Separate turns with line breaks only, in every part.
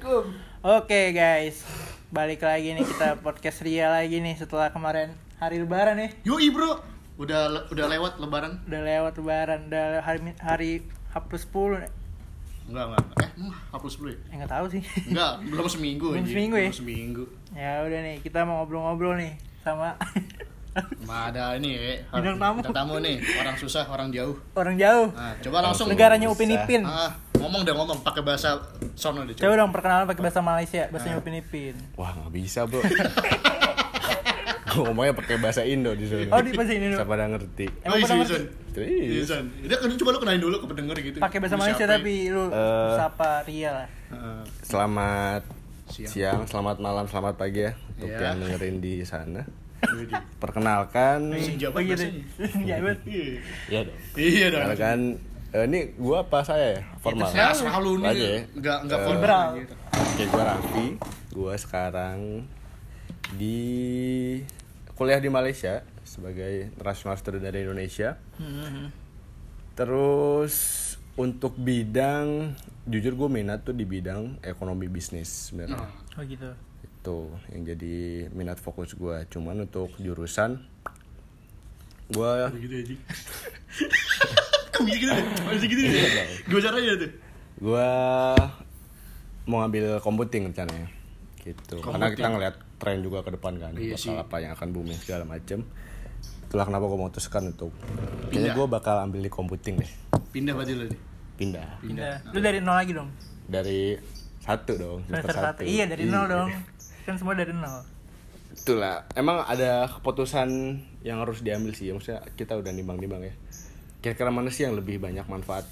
Assalamualaikum.
Oke guys, balik lagi nih kita podcast Ria lagi nih setelah kemarin hari Lebaran nih.
Yoi bro, udah le- udah lewat Lebaran?
Udah lewat Lebaran, udah hari hari H plus 10 nih.
Enggak enggak. Eh, hmm, hapus dulu ya?
Eh, nggak tahu sih.
Enggak, belum seminggu.
Belum
anjing.
seminggu ya?
Belum seminggu.
ya udah nih, kita mau ngobrol-ngobrol nih sama
Ma ada ini ya.
Bintang tamu.
Bintang tamu nih, orang susah, orang jauh.
orang jauh.
Nah, coba langsung
Negaranya. Upin Ipin.
Ah, ngomong deh ngomong pakai bahasa sono deh.
Coba dong perkenalan pakai bahasa Malaysia, bahasa
Ah.
Upin Ipin.
Wah nggak bisa bro. Ngomongnya pakai bahasa Indo di sini.
Oh, di bahasa Indo.
Siapa pada ngerti?
Oh,
Emang
iya,
pada
iya,
ngerti?
Iya.
Iya. Udah, kan coba lu kenalin dulu ke pendengar gitu.
Pakai bahasa Malaysia
siapa
tapi lu
Eh.
sapa Ria lah.
Heeh.
Selamat
Siang.
siang. selamat malam, selamat pagi ya untuk
Iya.
yang dengerin di sana.
Widih.
Perkenalkan,
Oh.
Iya.
ya dong.
Iya dong.
Perkenalkan, eh, ini gua apa saya ya? Formal.
Ya, serah lu
Aja
nih.
ya.
Enggak enggak
Eh,
formal gitu.
Oke, gua Raffi. Gua sekarang di kuliah di Malaysia sebagai international student dari Indonesia.
Hmm.
Terus untuk bidang jujur gue minat tuh di bidang ekonomi bisnis sebenarnya.
Nah,
Oh gitu.
Itu yang jadi minat fokus gue. Cuman untuk jurusan gue
gitu gitu deh? Kok bisa gitu deh? Gimana caranya tuh?
gue mau ngambil computing rencananya gitu. Karena kita ngeliat tren juga ke depan kan,
Iya
bakal
sih.
apa yang akan booming segala macem. Itulah kenapa gue memutuskan untuk
Pindah.
kayaknya gue bakal ambil di computing deh,
Pindah berarti lu nih.
pindah
Pindah. Lu dari nol lagi dong.
dari satu dong,
Semester satu. Iya dari nol dong. Kan semua dari nol.
Itulah, emang ada keputusan yang harus diambil sih. Maksudnya kita udah nimbang-nimbang ya. Kira-kira mana sih yang lebih banyak manfaat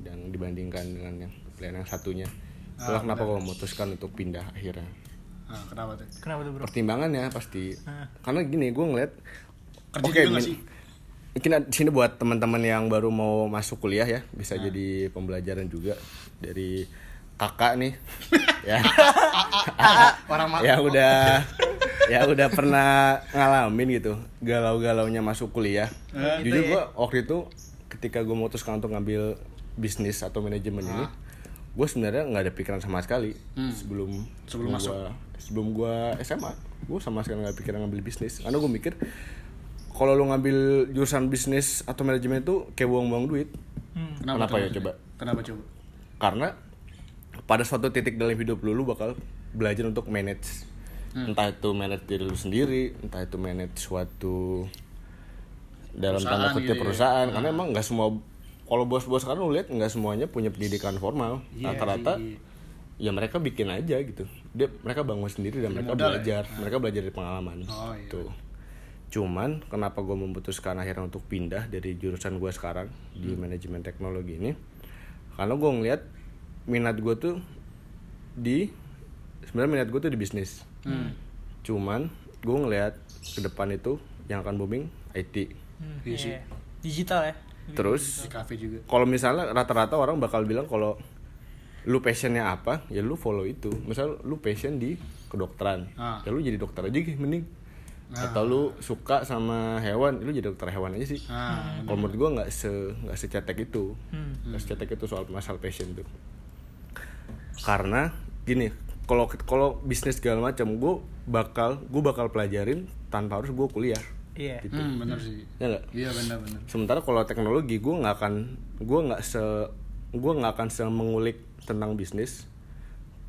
yang dibandingkan dengan yang pilihan yang satunya. Itulah
Ah,
kenapa gue memutuskan untuk pindah akhirnya.
Ah, kenapa tuh?
Kenapa tuh bro?
Pertimbangannya pasti.
Ah.
Karena gini, gue ngeliat.
Kerja
Oke,
sih?
mungkin di sini buat teman-teman yang baru mau masuk kuliah ya,
Ah.
bisa jadi pembelajaran juga dari kakak nih. ya.
Orang
ya udah ya udah pernah ngalamin gitu galau-galaunya masuk kuliah
Eh,
jujur
gitu ya.
gua waktu itu ketika gue memutuskan untuk ngambil bisnis atau manajemen ini gue sebenarnya nggak ada pikiran sama sekali sebelum
Hmm. Sebelum masuk.
gua, sebelum gua SMA gue sama sekali nggak pikiran ngambil bisnis karena gue mikir kalau lu ngambil jurusan bisnis atau manajemen itu kayak buang-buang duit
Hmm.
Kenapa ya,
tuh?
coba?
Kenapa coba?
karena pada suatu titik dalam hidup lu lu bakal belajar untuk manage entah itu manage diri lu sendiri entah itu manage suatu dalam tanda kutip
gitu ya.
perusahaan karena emang nggak semua kalau bos-bos sekarang lu lihat nggak semuanya punya pendidikan formal
Iya
rata-rata
sih.
ya mereka bikin aja gitu dia mereka bangun sendiri dan mereka
modal ya?
belajar mereka belajar dari pengalaman
Oh, iya.
tuh cuman kenapa gue memutuskan akhirnya untuk pindah dari jurusan gue sekarang di
Hmm.
manajemen teknologi ini karena gue ngeliat minat gue tuh di sebenarnya minat gue tuh di bisnis
Hmm.
cuman gue ngeliat ke depan itu yang akan booming IT
Hmm,
Iya sih.
Digital ya.
terus
Di kafe juga.
kalau misalnya rata-rata orang bakal bilang kalau lu passionnya apa ya lu follow itu. Misal lu passion di kedokteran
Ah.
ya lu jadi dokter aja gitu mending. Atau lu suka sama hewan lu jadi dokter hewan aja sih.
Ah,
kalau menurut gua nggak se nggak secetek itu.
Hmm.
nggak secetek itu soal masalah passion tuh. Karena gini kalau kalau bisnis segala macam gue bakal gue bakal pelajarin tanpa harus gue kuliah
Iya.
gitu
hmm, bener sih.
ya nggak
Iya bener bener.
sementara kalau teknologi gue nggak akan gue nggak se gue nggak akan se mengulik tentang bisnis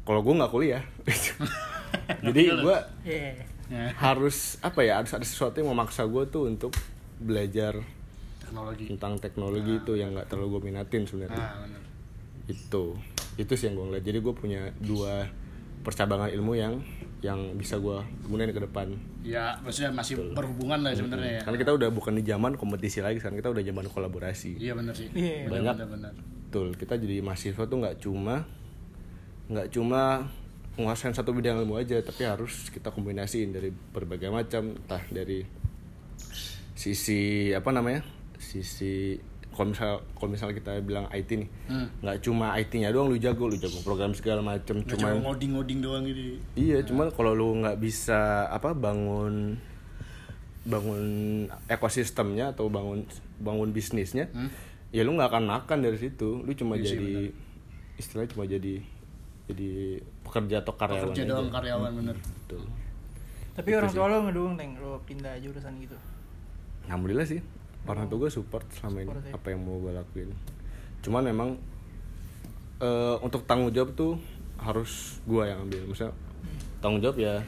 kalau gue nggak kuliah jadi gue
Iya.
Ya,
harus apa ya harus ada sesuatu yang memaksa gue tuh untuk belajar
teknologi.
tentang teknologi itu yang nggak terlalu gue minatin sebenarnya
Ah, bener.
itu itu sih yang gue ngeliat jadi gue punya dua percabangan ilmu yang yang bisa gue gunain ke depan
Ya, maksudnya masih berhubungan lah sebenarnya ya.
karena kita udah bukan di zaman kompetisi lagi sekarang kita udah zaman kolaborasi
Iya bener sih.
Iya.
Bener,
Banyak.
bener, bener.
Betul, kita jadi mahasiswa tuh nggak cuma nggak cuma menguasain satu bidang ilmu aja, tapi harus kita kombinasiin dari berbagai macam, entah dari sisi apa namanya, sisi kalau misal kalau misal kita bilang IT nih,
Hmm.
nggak cuma IT-nya doang lu jago, lu jago program segala macam,
cuma ngoding-ngoding doang gitu.
iya, cuman kalau lu nggak bisa apa bangun bangun ekosistemnya atau bangun bangun bisnisnya, ya lu nggak akan makan dari situ, lu cuma
Iya sih,
jadi istilahnya cuma jadi jadi pekerja atau karyawan
Kerja
aja.
doang karyawan bener.
Betul.
Tapi orang tua lo ngedukung teng lo pindah jurusan gitu.
Alhamdulillah sih orang tua gue support selama ini
Support ya.
apa yang mau gue lakuin. Cuman memang eh, untuk tanggung jawab tuh harus gue yang ambil. Misalnya tanggung jawab ya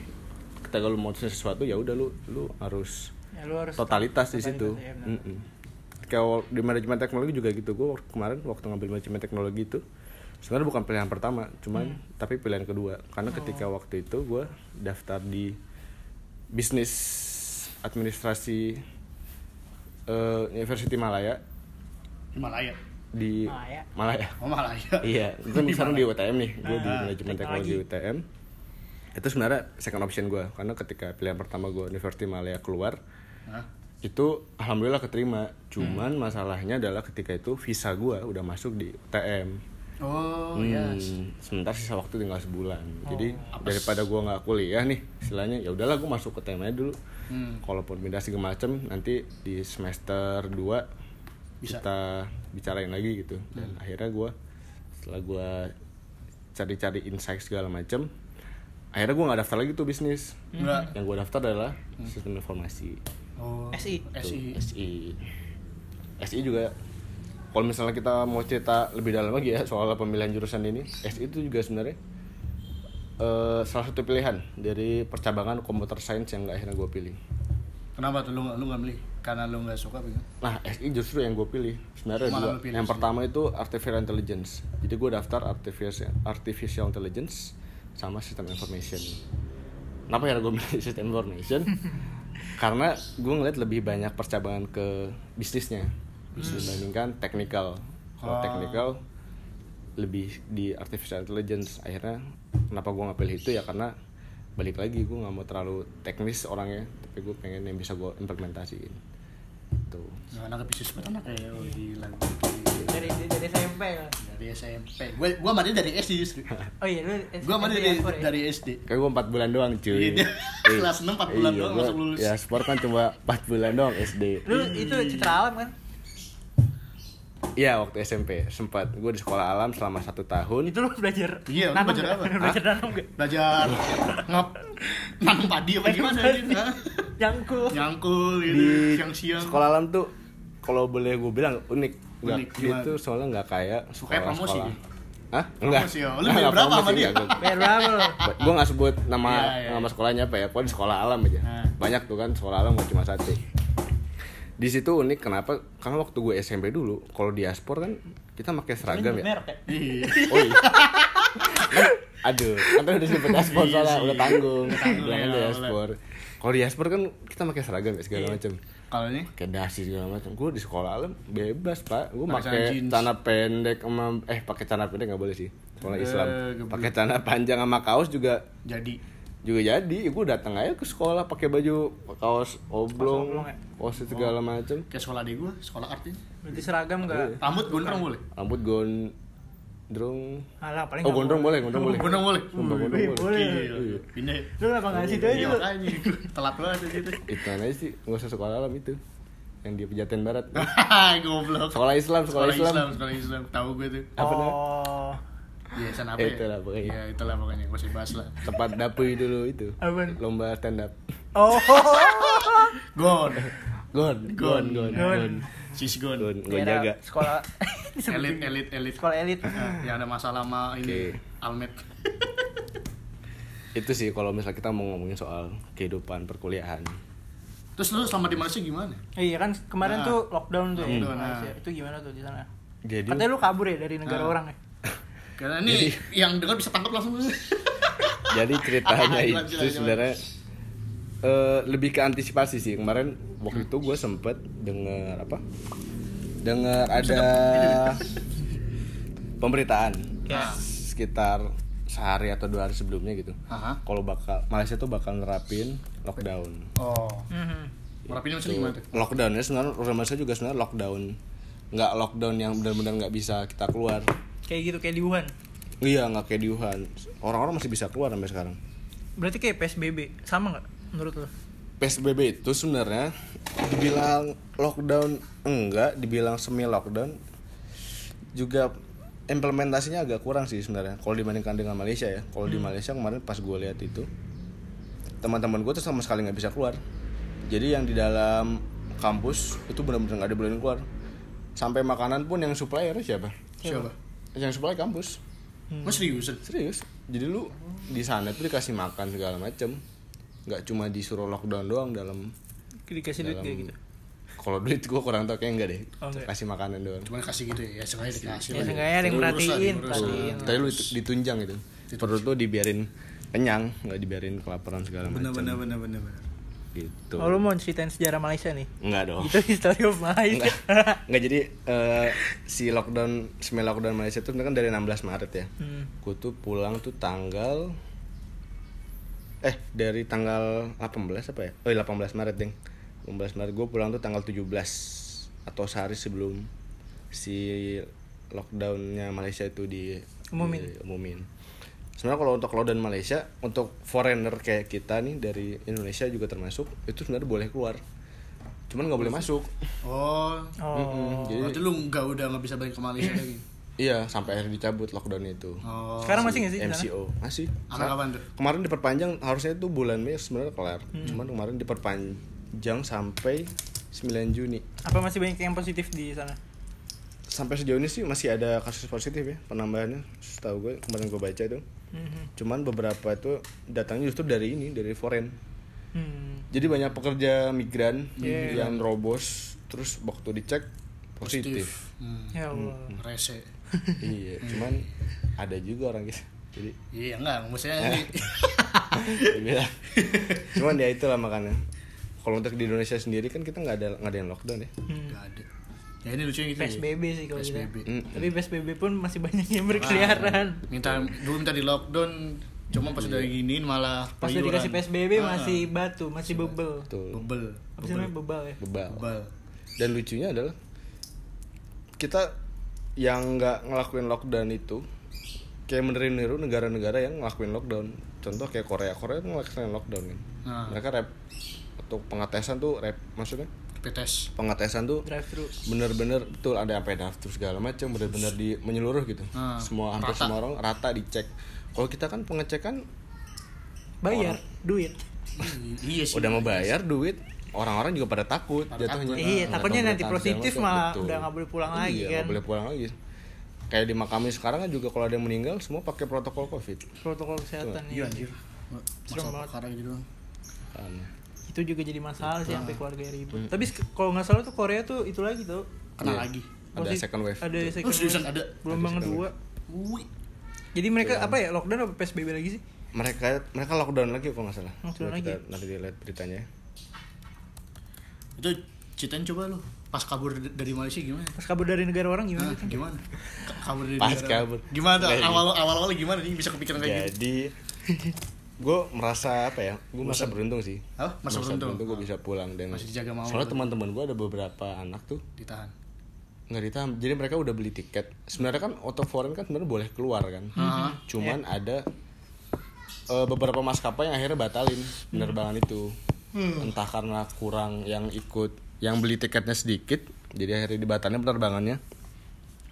ketika lu mau sesuatu ya udah lu lu harus
Ya lu harus
totalitas di situ.
ya, benar.
Mm-mm. kalau di manajemen teknologi juga gitu. Gue kemarin waktu ngambil manajemen teknologi itu sebenarnya bukan pilihan pertama cuman tapi pilihan kedua. Karena ketika waktu itu gue daftar di bisnis administrasi eh, University Malaya
Himalaya.
di
Malaya.
Malaya
Oh Malaya.
iya gue kan sekarang di UTM nih gue di
Ah,
manajemen teknologi. UTM itu sebenarnya second option gue karena ketika pilihan pertama gue University Malaya keluar
Hah?
itu alhamdulillah keterima cuman masalahnya adalah ketika itu visa gue udah masuk di UTM
Oh
Hmm,
yes.
sementara sisa waktu tinggal sebulan jadi
apes.
daripada gue nggak kuliah nih istilahnya ya udahlah gue masuk ke UTM aja dulu
Hmm.
kalaupun pindah segala macem nanti di semester 2
Bisa.
kita bicarain lagi gitu dan akhirnya gue setelah gue cari-cari insight segala macem akhirnya gue nggak daftar lagi tuh bisnis
Enggak.
yang gue daftar adalah sistem informasi
Oh.
SI.
SI.
SI SI juga kalau misalnya kita mau cerita lebih dalam lagi ya soal pemilihan jurusan ini SI itu juga sebenarnya eh, salah satu pilihan dari percabangan computer science yang akhirnya gue pilih
Kenapa tuh lu lu nggak milih? Karena lu nggak suka begitu.
Nah, SI justru yang gue pilih. Sebenarnya dua.
pilih
Yang
SI.
pertama itu artificial intelligence. Jadi gue daftar artificial artificial intelligence sama sistem information. Kenapa ya gue milih sistem information? Karena gue ngeliat lebih banyak percabangan ke bisnisnya dibandingkan technical. Kalau
Oh.
technical lebih di artificial intelligence. Akhirnya kenapa gue nggak pilih itu ya karena balik lagi gue nggak mau terlalu teknis orangnya, tapi gue pengen yang bisa gue implementasiin. Tuh.
Nah, anak bisnis banget anak kayak oh, gila.
Dari dari SMP kan.
Dari SMP. Gua gua sama dia dari SD justru.
Oh iya lu
Gua sama dia dari,
ya?
dari SD.
Kayak gue 4 bulan doang cuy
Iya,
Iya.
kelas 6 4 bulan
Iya,
doang langsung lulus.
Ya sport kan cuma 4 bulan doang SD
Lu itu citra alam kan?
Iya waktu SMP sempat Gue di sekolah alam selama satu tahun
Itu lu belajar
Iya,
nanam
belajar apa?
belajar nanam gak?
Belajar ngap nanam padi apa gimana gitu.
Nyangkul.
Nyangkul gitu
Di
siang-siang.
sekolah alam tuh Kalau boleh gue bilang unik
Unik, gimana?
tuh soalnya nggak kayak
Sukanya promosi,
sekolah-? Hah? Enggak
Promosi, ya? Lu bayar berapa sama dia?
Bayar berapa lu?
Gue gak sebut nama
Iya, iya.
nama sekolahnya apa ya Pokoknya di sekolah alam aja
Nah.
Banyak tuh kan sekolah alam gak cuma satu di situ unik kenapa karena waktu gue SMP dulu kalau di aspor kan kita pakai seragam ya
merek ya?
Iya.
Oh iya. Kan, aduh, kan udah sebut aspor
Iya
soalnya udah tanggung.
Tanggung,
Bilang
ya,
aja aspor. Kalau di aspor kan kita pakai seragam ya segala
Iya.
macam.
Kalau ini
Kayak dasi segala macam. Gue di sekolah alam bebas pak. Gue
Pakai
celana pendek sama eh pakai celana pendek nggak boleh sih. Sekolah
Eh,
Islam. Pakai celana panjang sama kaos juga
jadi
juga jadi. Gue datang aja ke sekolah pakai baju kaos oblong,
oblong ya?
kaos segala macam.
kayak sekolah di gua, sekolah arti.
Berarti seragam enggak?
Rambut gondrong boleh.
Rambut gondrong.
Alah, paling
Oh gondrong boleh, gondrong boleh.
Gondrong boleh.
Gondrong boleh.
boleh.
Iya.
Pindah.
Lu kenapa nggak situ aja
Iya, makanya telat banget di situ.
itu aja sih nggak usah sekolah alam itu yang di pejaten barat
Goblok.
sekolah Islam sekolah, Islam,
sekolah Islam. Tahu gue tuh.
Apa?
Oh.
Iya, sana apa
Eh,
ya?
itulah pokoknya.
Iya, itulah pokoknya. Gak usah bahas lah.
tempat dapur dulu itu
Apaan?
lomba stand up
Oh.
Gon.
gon gon gon
Gon.
Sis Gon.
gon gue jaga
Sekolah
Elit, elit, elit.
Sekolah elit.
Yang ada masalah sama ini. Almet.
itu sih kalau misal kita mau ngomongin soal kehidupan perkuliahan
Terus lu sama di Malaysia gimana?
Iya kan kemarin
Nah.
tuh lockdown tuh ya, di
Lockdown,
Malaysia.
nah.
Itu gimana tuh di sana?
jadi
Katanya lu kabur ya dari negara
Nah.
orang ya?
Karena ini yang dengar bisa tangkap langsung.
jadi ceritanya itu sebenarnya eh, lebih ke antisipasi sih. Kemarin waktu itu gue sempet denger apa? Dengar ada pemberitaan
Ya.
sekitar sehari atau dua hari sebelumnya gitu. Kalau bakal Malaysia tuh bakal nerapin lockdown.
Oh.
Mhm.
Merapinya maksudnya
Tuh,
gimana
lockdownnya sebenarnya orang Malaysia juga sebenarnya lockdown. Nggak lockdown yang benar-benar nggak bisa kita keluar
Kayak gitu kayak di Wuhan.
iya nggak kayak di Wuhan orang-orang masih bisa keluar sampai sekarang
Berarti kayak PSBB. Sama nggak menurut lu?
PSBB itu sebenarnya dibilang lockdown enggak, dibilang semi lockdown juga implementasinya agak kurang sih sebenarnya kalau dibandingkan dengan Malaysia ya kalau di Malaysia kemarin pas gue lihat itu teman-teman gue tuh sama sekali nggak bisa keluar jadi yang di dalam kampus itu benar-benar nggak dibolehin keluar sampai makanan pun yang supplier siapa
Siapa?
Yang supply kampus.
Mas serius?
serius. Jadi lu di sana tuh dikasih makan segala macem. Nggak cuma disuruh lockdown doang dalam
Dikasih duit
dalam
kayak gitu.
kalau duit gue kurang tau kayak enggak deh.
Oh, enggak.
kasih makanan doang.
Cuman kasih gitu ya, ya sengaja dikasih.
Ya ada yang.
Tuh, tapi lu itu- ditunjang gitu. Perut tuh dibiarin kenyang nggak dibiarin kelaparan segala macam
bener bener bener bener.
Gitu
Oh lu mau ceritain sejarah Malaysia nih?
enggak dong
Itu history of Malaysia.
Enggak jadi eh, si lockdown semi lockdown Malaysia itu kan dari 16 Maret ya.
Hmm.
Gue tuh pulang tuh tanggal eh dari tanggal 18 apa ya? Oh iya 18 Maret, Ding. 18 Maret gue pulang tuh tanggal 17 atau sehari sebelum si lockdownnya Malaysia itu di
Umumin.
umumin. Sebenarnya kalau untuk lockdown Malaysia, untuk foreigner kayak kita nih dari Indonesia juga termasuk, itu sebenarnya boleh keluar. Cuman nggak boleh masuk.
Oh,
Oh.
Mm-mm, jadi
berarti lu nggak udah nggak bisa balik ke Malaysia lagi.
Iya, sampai akhirnya dicabut lockdown itu.
Oh.
Sekarang masih nggak sih?
MCO masih.
Sampai kapan tuh?
Kemarin diperpanjang harusnya itu bulan Mei sebenarnya kelar.
Hmm.
Cuman kemarin diperpanjang sampai 9 Juni.
Apa masih banyak yang positif di sana?
Sampai sejauh ini sih masih ada kasus positif ya penambahannya. Setahu gue kemarin gue baca itu.
Mhm.
Cuman beberapa itu datangnya justru dari ini dari foreign.
Hmm.
Jadi banyak pekerja migran
Iya.
yang robos terus waktu dicek positif.
Hmm.
Ya Allah.
Rese.
iya, cuman ada juga orang gitu. Jadi
Iya enggak, maksudnya
Eh. cuman ya itulah makanya kalau untuk di Indonesia sendiri kan kita nggak ada nggak ada yang lockdown ya
Hmm.
nggak ada. Ya ini lucunya gitu. ya.
PSBB sih kalau kita.
PSBB.
Mm.
Tapi PSBB pun masih banyak yang berkeliaran.
Minta dulu minta di lockdown, cuma pas udah giniin malah
Pas udah dikasih PSBB
Ah,
masih batu, masih bebel.
betul
bebel.
Apa sih namanya bebal ya?
bebal
Bebel.
dan lucunya adalah kita yang nggak ngelakuin lockdown itu kayak meniru negara-negara yang ngelakuin lockdown contoh kayak Korea Korea tuh ngelakuin lockdown kan
Nah.
mereka rap untuk pengetesan tuh rap maksudnya
Petes.
pengetesan tuh
Drive thru.
bener-bener betul ada sampai daftar segala macam bener-bener di menyeluruh gitu
Ah,
semua hampir
rata.
semua orang rata dicek kalau kita kan pengecekan
Bayar duit.
iya sih.
udah mau bayar duit orang-orang juga pada takut
Pada
jatuhnya
takut.
Iya, takutnya nanti positif malah
Betul.
udah nggak boleh pulang
iya,
lagi
nggak
kan.
boleh pulang lagi kayak di makamnya sekarang kan juga kalau ada yang meninggal semua pakai protokol covid
Protokol kesehatan
Iya
ya.
anjir.
Serem
Masalah
banget.
perkara gitu doang.
Itu juga jadi masalah sih sampai keluarga ribut.
Hmm.
Tapi kalau nggak salah tuh Korea tuh itu lagi tuh.
Kena
Iya.
lagi.
ada
Masih-
second wave
Ada second
Oh,
wave.
ada?
Gelombang
Ada second
kedua.
Wih.
Jadi mereka apa ya lockdown apa PSBB lagi sih?
mereka mereka lockdown lagi kalau nggak salah
Lockdown
Coba kita
lagi.
nanti lihat beritanya
Itu ceritain coba lu pas kabur dari Malaysia gimana?
Pas kabur dari negara orang gimana? Tuh?
gimana? Ka- Kabur dari
Pas
negara-
kabur.
Gimana. Awal awal awal gimana nih bisa kepikiran kayak gitu?
jadi gue merasa apa ya gue merasa beruntung sih.
Apa? Masa beruntung?
gue bisa pulang dan
Masih dijaga mama
soalnya teman-teman gue ada beberapa anak tuh.
Ditahan.
nggak ditahan jadi mereka udah beli tiket. Sebenarnya kan auto foreign kan sebenarnya boleh keluar kan.
Hah?
cuman ada eh, beberapa maskapai yang akhirnya batalin penerbangan itu. Entah karena kurang yang ikut yang beli tiketnya sedikit jadi akhirnya dibatalin penerbangannya.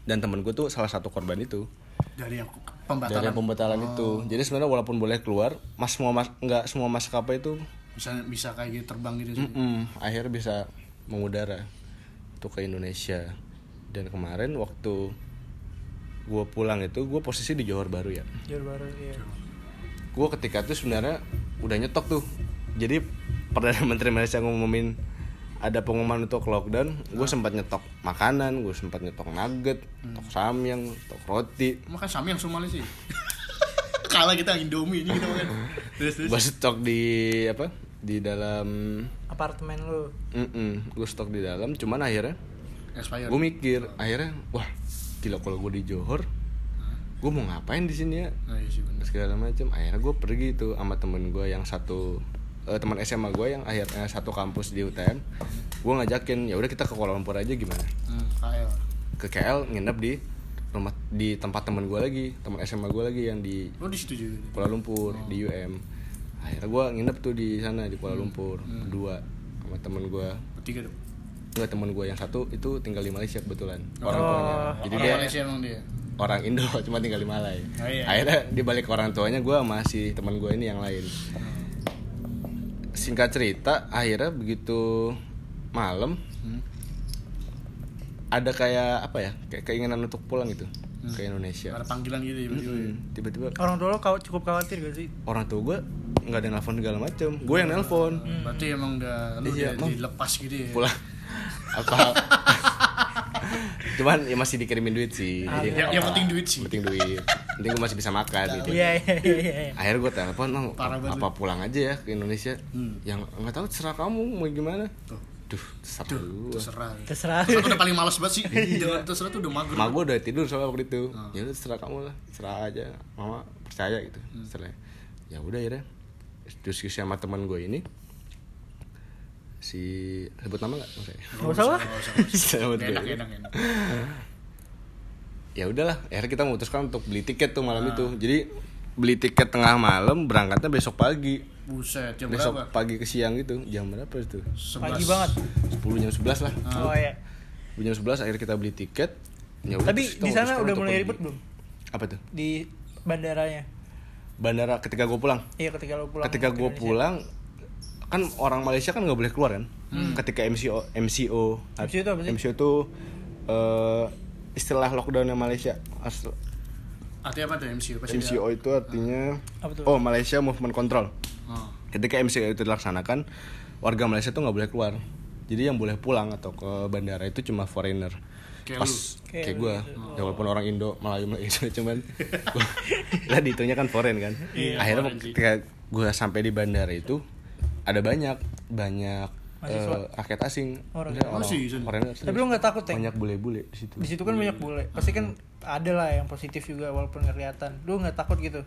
Dan temen gue tuh salah satu korban itu
Dari yang pembatalan.
dari yang pembatalan itu. Jadi sebenarnya walaupun boleh keluar mas semua mas nggak semua maskapai itu
bisa bisa kayak gitu terbang gitu sih.
mm akhirnya bisa mengudara. Untuk ke Indonesia. Dan kemarin waktu gue pulang itu gue posisi di Johor Baru ya.
Johor Baru iya.
gue ketika itu sebenarnya udah nyetok tuh. Jadi perdana menteri Malaysia ngumumin ada pengumuman untuk lockdown gue sempat nyetok makanan gue sempat nyetok nugget nyetok samyang nyetok roti
Makan sami yang Somali sih. Kalah kita Indomie ini kita makan. Terus terus.
gue stok di apa di dalam
Apartemen lu.
gue stok di dalam cuman akhirnya
Expired.
gue mikir akhirnya wah gila kalau gue di Johor gue mau ngapain di sini ya
Nah, iya sih bener.
segala macam akhirnya gue pergi tuh sama temen gue yang satu eh, teman SMA gue yang akhirnya satu kampus di UTM gue ngajakin ya udah kita ke Kuala Lumpur aja gimana
Hmm, KL.
ke KL nginep di rumah di tempat temen gue lagi teman SMA gue lagi yang di
Oh di situ juga.
Kuala Lumpur di UM akhirnya gue nginep tuh di sana di Kuala Lumpur berdua sama temen gue
Bertiga dong.
Enggak temen gue yang satu itu tinggal di Malaysia kebetulan orang
Oh.
tuanya jadi
Orang
dia
Malaysia emang dia.
orang Indo cuma tinggal di Malai
Oh, iya.
akhirnya dia balik ke orang tuanya gue masih teman gue ini yang lain singkat cerita akhirnya begitu malam
Hmm.
ada kayak apa ya kayak keinginan untuk pulang gitu ke Indonesia.
Ada panggilan gitu ya tiba-tiba.
Hmm, tiba-tiba
Orang tua lo kau cukup khawatir gak sih?
orang tua gue nggak ada nelfon segala macem. Gue yang nelpon
Berarti emang udah lu
Iya,
udah dilepas gitu ya.
pulang. Apa? Cuman ya masih dikirimin duit sih. Jadi
Yang, yang penting duit sih.
penting duit penting gue masih bisa makan gitu
Iya iya iya. iya.
akhirnya gue telepon mau apa pulang aja ya ke Indonesia
Hmm.
yang nggak tahu terserah kamu mau gimana
Tuh.
duh terserah
Tuh,
lu
terserah.
Terserah.
Terserah tuh udah paling males banget sih. Jangan terserah tuh udah mager.
Mak gue udah tidur soalnya waktu itu
Ah.
ya udah terserah kamu lah terserah aja mama percaya gitu
Hmm.
terserah ya udah akhirnya diskusi sama teman gue ini si sebut nama nggak maksudnya
Gak usah lah.
Nggak usah, nggak usah.
Sebut
Enak, enak, enak.
ya udahlah akhirnya kita memutuskan untuk beli tiket tuh malam
Ah.
itu jadi beli tiket tengah malam berangkatnya besok pagi
Buset, jam
besok
berapa?
pagi ke siang gitu jam berapa itu
Pagi
11.
banget.
10 jam 11 lah
Oh iya.
jam 11 akhirnya kita beli tiket ya
Tapi di sana udah mulai ribet belum?
apa tuh
Di bandaranya.
bandara ketika gue pulang
Iya ketika lo pulang.
ketika
ke
gue pulang kan orang Malaysia kan nggak boleh keluar kan ketika MCO MCO
MCO itu apa sih?
MCO itu eh, istilah lockdownnya Malaysia? As-
Artinya apa tuh MCO? Pasti
MCO itu artinya
Apa tuh?
oh Malaysia Movement Control.
Oh.
ketika MCO itu dilaksanakan warga Malaysia tuh nggak boleh keluar. Jadi yang boleh pulang atau ke bandara itu cuma foreigner.
Kayak
pas
lu.
Kayak
kayak gue ya walaupun orang Indo Melayu Melayu itu cuman lah dihitungnya kan foreign kan?
Iya,
akhirnya ketika gue sampai di bandara itu ada banyak banyak Eh, rakyat asing
Oh,
Maksudnya orang
asing,
Tapi lo nggak takut ya?
banyak bule-bule di situ
Di situ kan banyak bule. Pasti kan ada lah yang positif juga walaupun nggak kelihatan. Lu nggak takut gitu?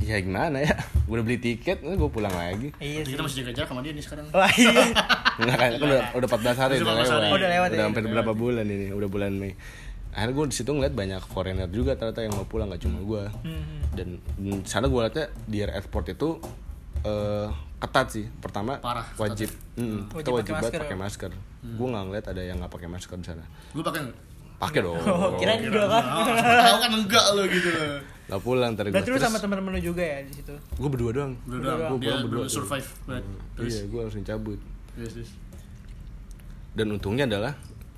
ya gimana ya gue udah beli tiket gue pulang lagi
Iya sih.
kita masih jaga jarak sama dia nih sekarang.
Wah iya.
Enggak kan, kan udah, udah 14 hari
Udah
udah
14
lewat.
Oh, udah lewat ya?
Udah hampir berapa bulan ini, udah bulan Mei. Akhirnya gue di situ ngeliat banyak foreigner juga ternyata yang mau pulang gak cuma gue.
Hmm.
Dan sana gue liatnya di airport itu eh ketat sih. Pertama
Parah,
wajib, Mm,
Wajib
kita wajib
pakai masker
pakai
ya?
masker. Gue nggak ngeliat ada yang nggak pakai masker di sana.
Lu pakai nggak?
Pakai dong.
Oh, kirain enggak kan?
Tahu kan enggak lo gitu loh.
Gak pulang gue.
Berarti lu sama temen-temen lu juga ya di situ?
Gue berdua doang. Gua
dia
pulang berdua
belum
tuh.
survive. Terus,
Iya, gue langsung cabut.
terus, terus.
dan untungnya adalah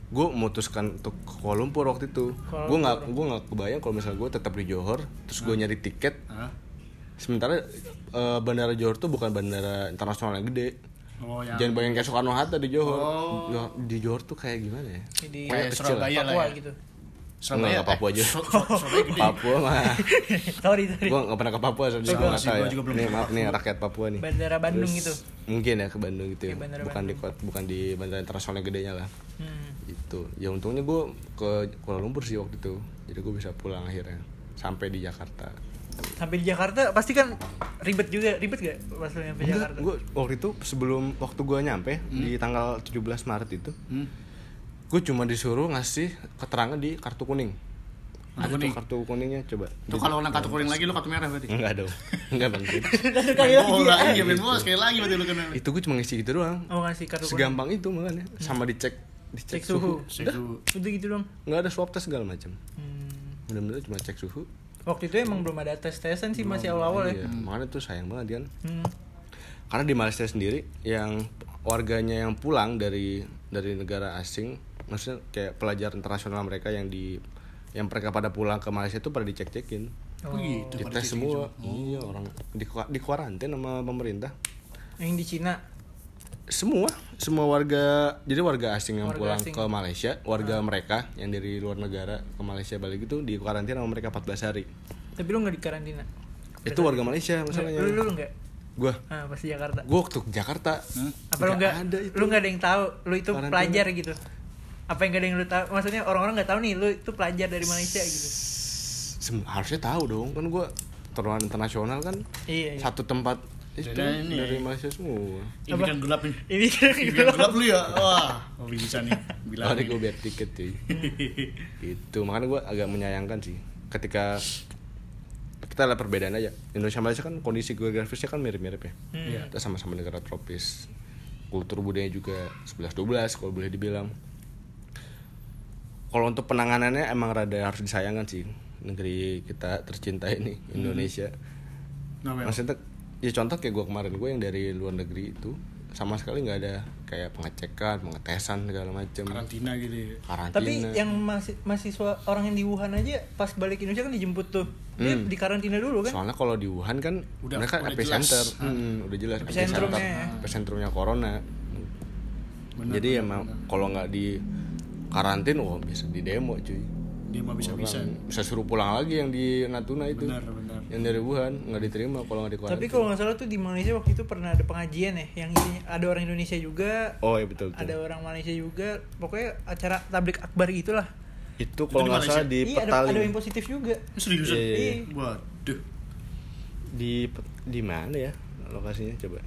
gue memutuskan untuk ke Kuala Lumpur waktu itu gue nggak gue nggak kebayang kalau misalnya gue tetap di Johor terus gue nyari tiket
Hah?
Sementara eh, bandara Johor tuh bukan bandara internasional yang gede
Oh, yang
jangan bayangin kayak Soekarno Hatta di Johor
Oh.
Di Johor tuh kayak gimana ya
Jadi
kayak
kecil
Surabaya lah
Papua
ya.
gitu.
Surabaya.
Enggak, Papua
eh,
aja. Papua mah
sorry sorry.
gue nggak pernah ke Papua soalnya
Sama
tahu
gua
ya
juga belum
nih maaf nih rakyat Papua nih
Bandara Bandung
Terus,
gitu.
mungkin ya ke Bandung gitu ya
Bandara
bukan di kota bukan di bandara internasional yang gedenya lah
Hmm.
itu ya untungnya gue ke Kuala Lumpur sih waktu itu jadi gue bisa pulang akhirnya sampai di Jakarta
Sampai di Jakarta pasti kan ribet juga, ribet gak pas lu nyampe
enggak
Jakarta?
gue waktu itu sebelum waktu gue nyampe di tanggal 17 Maret itu
Hmm.
gue cuma disuruh ngasih keterangan di kartu kuning
Kartu
tuh
kuning.
kartu kuningnya coba
Tuh kalau kena kartu kuning lagi lu kartu merah berarti.
enggak dong enggak bang
lagi.
bola
ya.
iya main bola sekali lagi berarti lu kena.
itu gue cuma ngisi gitu doang
Oh ngasih kartu kuning.
segampang itu makanya sama dicek
Cek
dicek
suhu.
dulu.
Udah gitu dong.
nggak ada swab test segala macam
Hmm.
benar-benar cuma cek suhu
Waktu itu emang belum ada tes-tesan sih masih awal-awal ya.
Iya, makanya tuh sayang banget kan
Hmm.
karena di Malaysia sendiri yang warganya yang pulang dari dari negara asing maksudnya kayak pelajar internasional mereka yang di yang mereka pada pulang ke Malaysia itu pada dicek-cekin
Oh gitu. pada
dites semua
gitu.
iya orang di di kuarantin sama pemerintah
Yang di Cina.
Semua semua warga jadi warga asing yang
Warga
pulang
asing.
ke Malaysia warga mereka yang dari luar negara ke Malaysia balik itu di karantina sama mereka 14 hari
Tapi lu nggak di karantina.
itu warga Malaysia masalahnya
Lu lu nggak?
gua
Ah, pas di Jakarta.
gua waktu ke Jakarta
Apa lu
nggak
nggak?
ada itu.
Lu nggak ada yang tahu. Lu itu
Karantina.
pelajar gitu. Apa yang gak ada yang lu tahu? Maksudnya orang-orang nggak tahu nih, lu itu pelajar dari Malaysia gitu.
Sem- harusnya tahu dong kan gua teruan internasional kan
Iya. iya.
satu tempat itu
Beda ini.
dari Malaysia semua
Ini kan gelap nih.
Ini kan
Ini kan gelap lu ya. Wah, oh, bisa nih. Bilang.
Kali gue biar tiket cuy itu makanya gue agak menyayangkan sih ketika kita lihat perbedaan aja Indonesia Malaysia kan kondisi geografisnya kan mirip-mirip ya
Hmm.
Iya.
kita sama-sama negara tropis kultur budaya juga 11-12 kalau boleh dibilang kalau untuk penanganannya emang rada harus disayangkan sih negeri kita tercinta ini Indonesia
Nah, Mel.
maksudnya ya contoh kayak gue kemarin gue yang dari luar negeri itu sama sekali nggak ada kayak pengecekan pengetesan segala macam
karantina gitu ya.
karantina
Tapi yang masih mahasiswa orang yang di Wuhan aja pas balik Indonesia kan dijemput tuh. Dia
Hmm.
di karantina dulu kan?
soalnya kalau di Wuhan kan
Udah-
mereka
udah
epicenter
jelas.
Hmm, udah jelas
Epicentrumnya
epicenter
ya.
epicentrumnya corona
Benar,
jadi
benar,
emang
benar.
kalau nggak di karantin wah bisa di demo cuy
dia mah bisa bisa
bisa suruh pulang lagi yang di Natuna itu
benar benar
yang dari Wuhan nggak diterima kalau nggak di
Tapi kalau nggak salah tuh di Malaysia waktu itu pernah ada pengajian ya, yang isinya ada orang Indonesia juga,
oh iya betul, betul.
ada orang Malaysia juga. Pokoknya acara tablik akbar gitulah.
itu kalau nggak salah di
iya, ada,
Petaling
ada yang positif juga.
seriusan
Iya, iya,
iya.
waduh
di di mana ya lokasinya coba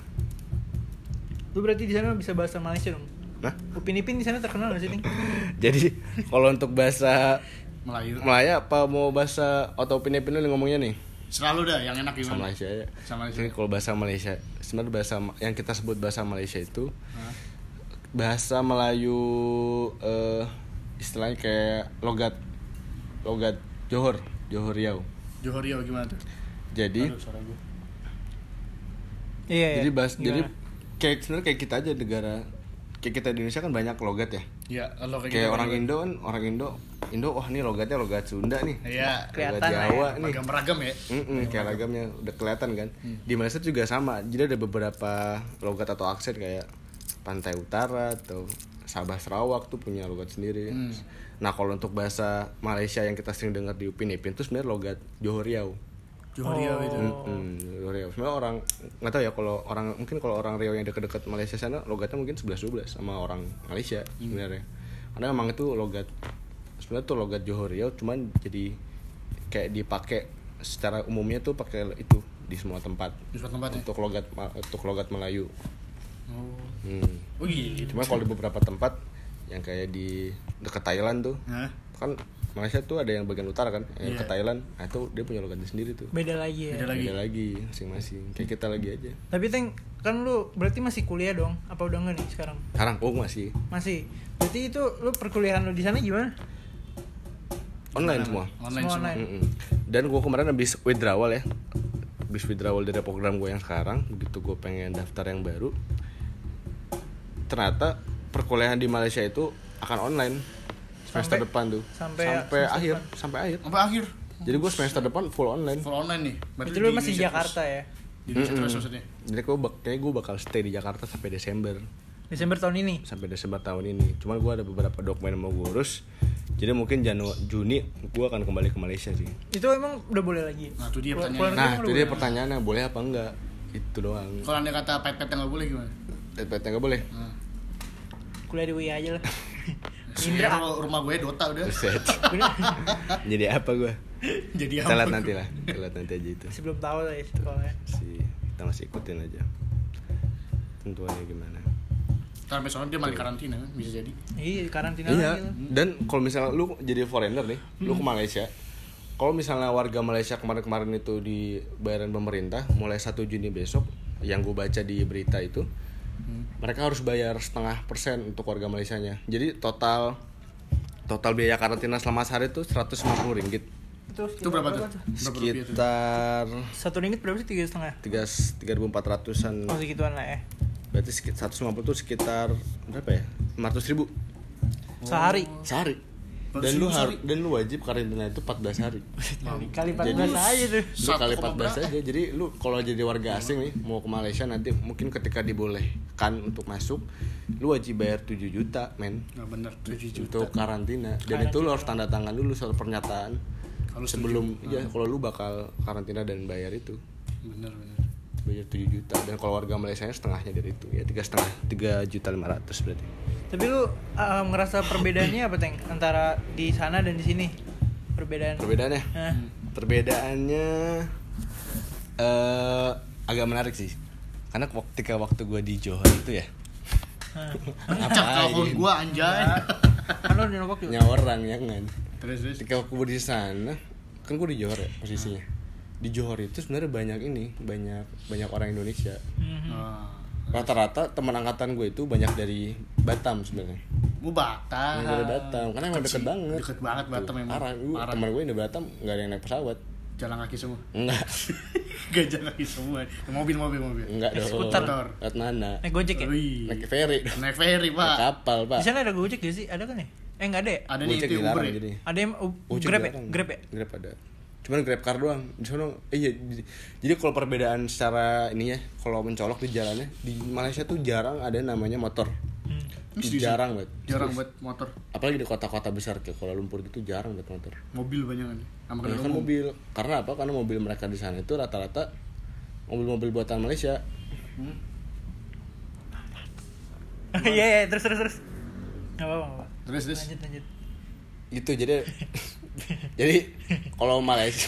Lu berarti di sana bisa bahasa Malaysia dong.
nah
Upin Ipin di sana terkenal gak sih, Ting?
jadi kalau untuk bahasa
Melayu
Melayu apa mau bahasa atau pindah pindah ngomongnya nih
selalu dah yang enak gimana
Malaysia ya
Sama Malaysia.
Jadi kalau bahasa Malaysia sebenarnya bahasa yang kita sebut bahasa Malaysia itu
Hah?
bahasa Melayu eh, istilahnya kayak logat logat Johor Johor Riau
Johor Riau gimana tuh
jadi
Aduh, suara gua.
Iya, iya.
jadi bahas jadi
Gimana?
kayak sebenarnya kayak kita aja negara kayak kita di Indonesia kan banyak logat ya
ya kalau kayak,
kayak
gitu
orang
gimana?
Indo kan orang Indo Indo wah ini logatnya logat Sunda nih
iya
logat
Kelihatan
Jawa
ya,
nih
ragam ragam ya
Mm-mm, kayak ragamnya udah kelihatan kan. Di Malaysia juga sama. Jadi ada beberapa logat atau aksen kayak Pantai Utara atau Sabah Sarawak tuh punya logat sendiri.
Hmm.
Nah kalau untuk bahasa Malaysia yang kita sering dengar di Upin Ipin itu sebenarnya logat Johor Riau.
Johor Riau
Oh.
itu
Mm-mm, Johor Riau. Sebenarnya orang nggak tahu ya kalau orang mungkin kalau orang Riau yang dekat-dekat Malaysia sana logatnya mungkin 11-12 sama orang Malaysia sebenarnya. Karena emang itu logat sebenarnya tuh logat Johor Riau cuman jadi kayak dipakai secara umumnya tuh pakai itu di semua tempat
di suatu tempat ya
untuk logat Ma- untuk logat Melayu.
oh
Hmm.
oh gitu
Cuma kalau di beberapa tempat yang kayak di dekat Thailand tuh
Hah?
kan Malaysia tuh ada yang bagian utara kan, yang
Iya.
ke Thailand, nah itu dia punya logatnya sendiri tuh.
Beda lagi ya.
Beda lagi.
Beda lagi masing-masing. Kayak kita lagi aja.
Tapi Teng, kan lu berarti masih kuliah dong? Apa udah enggak nih sekarang?
Sekarang oh masih
Masih. Berarti itu lu perkuliahan lu di sana gimana?
online semua.
online
Semua
semua
online.
Dan gue kemarin habis withdrawal ya Habis withdrawal dari program gue yang sekarang Begitu gue pengen daftar yang baru Ternyata perkuliahan di Malaysia itu akan online Semester
Sampai-
depan tuh
sampai-
sampai
semester
akhir
depan.
Sampai akhir
sampai akhir
Jadi gue semester depan full online
full online nih Berarti
Itu lu masih di
Indonesia
Jakarta
terus.
ya?
di Indonesia terus maksudnya
Jadi gue bak kayaknya gue bakal stay di Jakarta sampai Desember
Desember tahun ini.
Sampai Desember tahun ini Cuman gue ada beberapa dokumen yang mau gue urus Jadi mungkin Januari Juni gue akan kembali ke Malaysia sih
Itu emang udah boleh lagi.
Nah, itu dia pertanyaannya.
Nah itu dia
boleh?
pertanyaannya boleh apa enggak Itu doang
kalau anda kata pet-pet yang nggak boleh gimana
Pet-petnya nggak boleh
nah.
Kuliah di UI aja lah.
Indra
Indra.
rumah gue Dota udah.
Jadi apa gue?
jadi apa
nanti lah. Lihat nanti aja itu.
Masih belum tahu lah ya sekolahnya.
Si kita masih ikutin aja. Tentuannya gimana?
Sampai sono dia malah karantina kan bisa jadi
Iya, karantina
Iya.
lagi.
Dan kalau misalnya lu jadi foreigner nih, lu ke Malaysia. Kalau misalnya warga Malaysia kemarin-kemarin itu di bayaran pemerintah mulai 1 Juni besok yang gue baca di berita itu mereka harus bayar setengah persen untuk warga Malaysianya. Jadi total total biaya karantina selama sehari itu 150 ringgit.
Itu,
itu berapa tuh
Sekitar
Satu ringgit berapa sih? Tiga setengah?
tiga tiga ribu empat ratusan
Oh segituan lah ya.
berarti sekitar 150 tuh sekitar berapa ya 500 ribu
Sehari.
sehari dan
400.000
lu harus dan lu wajib karantina itu 14 hari.
Kali 14
Jadi-
aja tuh.
lu kali
koma
14
berapa?
aja. Jadi lu kalau jadi warga asing nih mau ke Malaysia nanti mungkin ketika dibolehkan untuk masuk lu wajib bayar 7 juta men.
Nggak bener 7 juta.
Untuk karantina. Dan itu lu harus tanda tangan dulu surat pernyataan.
Kalau
sebelum iya kalau lu bakal karantina dan bayar itu.
Bener bener
bayar 7 juta. Dan kalau warga Malaysia setengahnya dari itu. Ya tiga setengah tiga juta lima ratus berarti.
Tapi lu uh, ngerasa perbedaannya apa Teng? Antara di sana dan di sini? Perbedaan.
perbedaannya? Perbedaannya eh agak menarik sih. Karena ketika waktu gue di Johor itu ya.
Hah.
Acak telepon gua anjay.
Kan lu di Lombok juga?
orang ya kan?
Terus terus.
Ketika gue di sana kan gue di Johor ya posisinya di Johor itu sebenarnya banyak ini banyak banyak orang Indonesia
Mhm.
Ah.
rata-rata teman angkatan gue itu banyak dari Batam sebenarnya
Gua Batam.
Yang dari Batam, karena emang deket banget.
Deket banget Batam
Tuh,
emang.
Parah,
Parah.
teman gue dari Batam nggak ada yang naik pesawat.
Jalan kaki semua.
Enggak,
Gak jalan kaki semua. Mobil mobil mobil.
enggak dong.
Skuter.
Lewat mana?
Naik Gojek ya?
Wih.
Naik ferry,
Naik ferry,
naik
Pak.
kapal, Pak.
Di sana ada Gojek gak sih? Ada kan ya? Eh enggak ada ya?
Ada nih itu Uber ya.
Ada yang uh, Grab ya? Grab ya?
Grab ada. Cuman Grab car doang. Di sana eh, iya di- jadi kalau perbedaan secara ini ya, kalau mencolok di jalannya di Malaysia tuh jarang ada namanya motor.
Hmm.
Jarang banget.
Jarang buat motor.
Apalagi di kota-kota besar kayak Kuala Lumpur gitu jarang banget motor.
Mobil banyak kan. Sama kendaraan umum.
mobil. Karena apa? Karena mobil mereka di sana itu rata-rata mobil-mobil buatan Malaysia.
Hmm.
Iya iya terus terus terus. Nggak apa-apa.
Terus terus.
Lanjut lanjut.
Gitu jadi jadi kalau Malaysia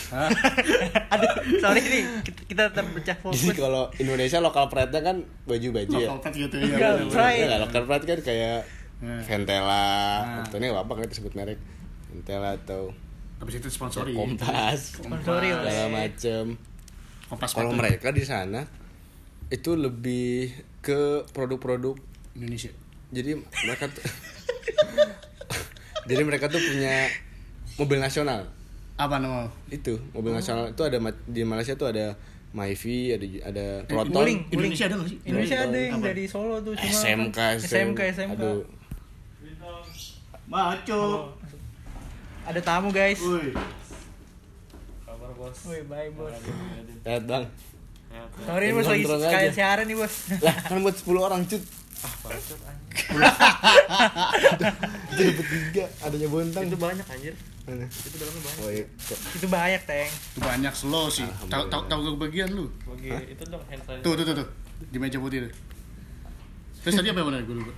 Aduh, sorry nih kita, kita tetap pecah fokus.
jadi kalau Indonesia lokal pride-nya kan baju-baju ya.
Lokal pet gitu ya.
Lokal
bener-bener.
pride.
Ya, nggak, local pride kan kayak
Nah.
Ventela,
Nah.
atau ini apa kan kita sebut merek Ventela atau
Habis itu sponsori.
Kompas,
Sponsori
Kompas.
oleh-
segala macem.
Kompas
Kalau mereka di sana itu lebih ke produk-produk.
Indonesia.
Jadi mereka tuh, jadi mereka tuh punya mobil nasional.
Apa nama?
Itu mobil nasional itu ada di Malaysia tuh ada Myvi, ada ada Proton,
Wuling, Wuling.
Indonesia ada nggak sih?
Indonesia ada yang
Apa?
dari Solo tuh cuma
SMK,
SMK SMK.
Aduh,
Maco.
Ada tamu guys.
Woi.
Kabar bos.
Woi, bye bos.
lihat bang.
Sorry
Yang
bos lagi sekalian siaran nih bos.
Lah kan buat 10 orang cut. Itu dapat tiga, adanya bontang.
Itu banyak anjir.
Mana?
Itu dalamnya banyak.
Oh, iya.
Itu banyak teng.
Itu banyak slow sih. Tahu tahu tahu kebagian lu.
Oke, itu dong hand sanitizer.
Tuh tuh tuh tuh. Di meja putih tuh. Terus tadi apa yang mana gue lupa?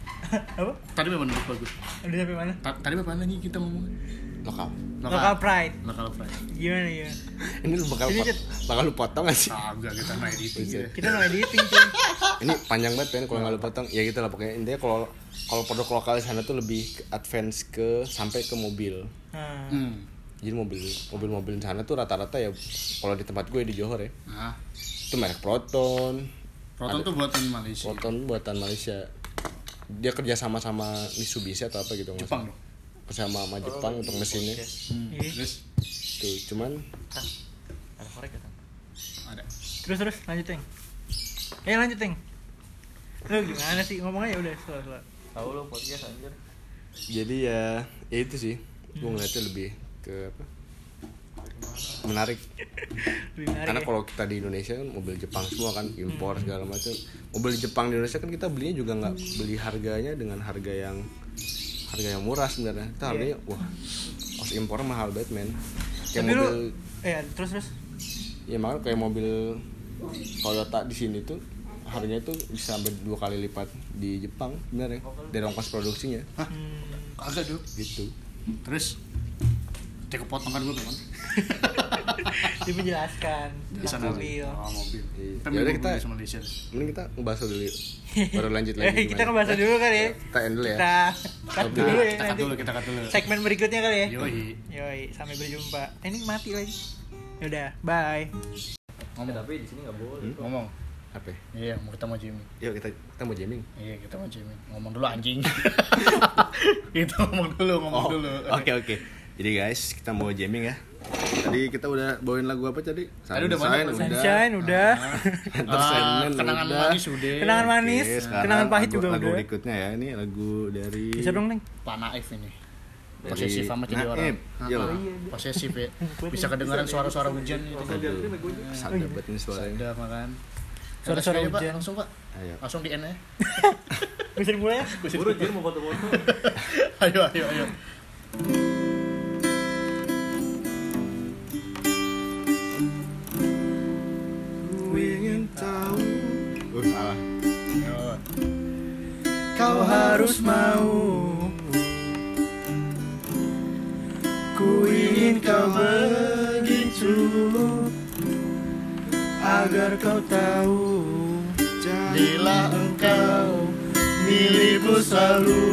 Apa?
Tadi apa mana lupa gue?
Udah sampai mana?
Ta- Tadi apa lagi kita ngomong?
Lokal.
Local pride.
Lokal pride.
Gimana ya?
Ini lu bakal pot, bakal lu potong gak sih?
Kagak kita main editing ya.
Kita no editing cuy.
Ini panjang banget kan kalau nggak lu potong. Ya gitu lah pokoknya intinya kalau kalau produk lokal di sana tuh lebih advance ke sampai ke mobil.
Nah,
Hmm.
Jadi mobil mobil-mobil di sana tuh rata-rata ya kalau di tempat gue di Johor ya
Nah,
itu merek Proton.
Proton
Ada-
tuh buatan Malaysia.
Proton buatan Malaysia. Dia kerja sama sama Mitsubishi atau apa gitu
Jepang dong.
Bersama sama Jepang untuk mesinnya.
Hmm. Terus
Tuh, cuman
Ada korek ya,
ada.
terus terus lanjut teng. Eh lanjut teng. Lu gimana sih ngomongnya ya udah slow slow.
Tahu lo podcast anjir.
jadi ya ya itu sih gue ngeliatnya lebih ke apa menarik
menarik
karena
ya.
kalau kita di Indonesia kan mobil Jepang semua kan impor segala macam mobil Jepang di Indonesia kan kita belinya juga nggak beli harganya dengan harga yang harga yang murah sebenarnya kita harganya wah ongkos impor mahal banget men kayak
Tapi lu
mobil
eh terus terus.
ya makanya kayak mobil Toyota di sini tuh harganya tuh bisa sampai dua kali lipat di Jepang sebenarnya dari ongkos produksinya
Hah?
Hmm.
Kagak dong.
gitu
Terus cek kepotong kan gue kan.
Dia menjelaskan
Di
tentang
sana
mobil.
Oh, mobil.
Iya. Yaudah, kita-
Malaysia.
mending kita ngebahas dulu yuk baru lanjut lagi
Eh, kita ngebahas dulu kali ya.
kita end dulu ya
Kita cut dulu ya
Kita cut dulu, kita cut dulu.
Segmen berikutnya kali ya.
Yoi.
Yoi, sampai berjumpa. Eh, ini mati lagi. Yaudah, bye.
Ngomong.
tapi di sini nggak boleh.
Hmm?
Ngomong.
apa ya?
Iya, mau kita mau Jimmy.
yuk kita kita mau jamming
Iya, kita mau Jimmy. Ngomong dulu anjing. kita ngomong dulu, ngomong dulu.
Oh, oke oke jadi guys kita mau jamming ya tadi kita udah bawain lagu apa tadi
Tadi udah banyak,
Sunshine,
Sunshine udah.
Entertainment
Ah, kenangan
udah.
manis udah.
Kenangan manis,
Oke,
kenangan pahit
lagu,
juga
lagu
udah.
berikutnya ya ini lagu dari
Bisa dong, Neng.
Pak Naif ini.
Dari
Posesif sama jadi
Naif.
orang.
Yo.
Ah, Posesif ya. Bisa kedengaran suara-suara hujan gitu.
Aduh, sadar banget ini suaranya
Udah makan.
Suara-suara
aja, Pak.
hujan.
Langsung Pak.
ayo
Langsung di end ya.
Bisa dimulai ya?
Buru jir mau foto-foto.
ayo, ayo, ayo.
Kau harus mau Ku ingin kau begitu Agar kau tahu
Bila engkau milikku selalu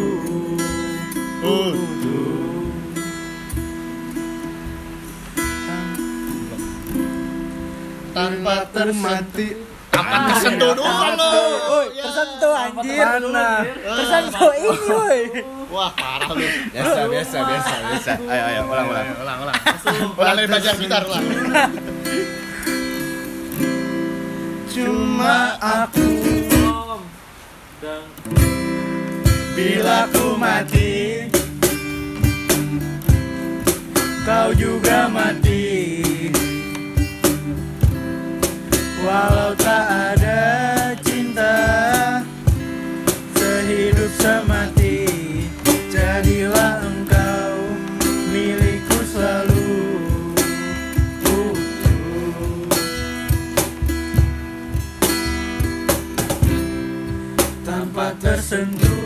utuh. Tanpa
Ku
tersentuh.
mati
Kapan kesentuh doang lo.
Tersentuh anjir.
Mana?
Tersentuh ini woi.
Wah, parah lu.
Biasa, biasa, biasa, biasa. Ayo, ayo, ulang, ulang.
Ulang, ulang. Ulang dari belajar gitar ulang.
Cuma aku bila ku mati Kau juga mati Walau tak ada cinta Sehidup semati Jadilah engkau milikku selalu. Tanpa tersentuh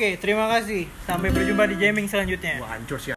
Oke, terima kasih. Sampai berjumpa di jamming selanjutnya.
Wah, hancur sih.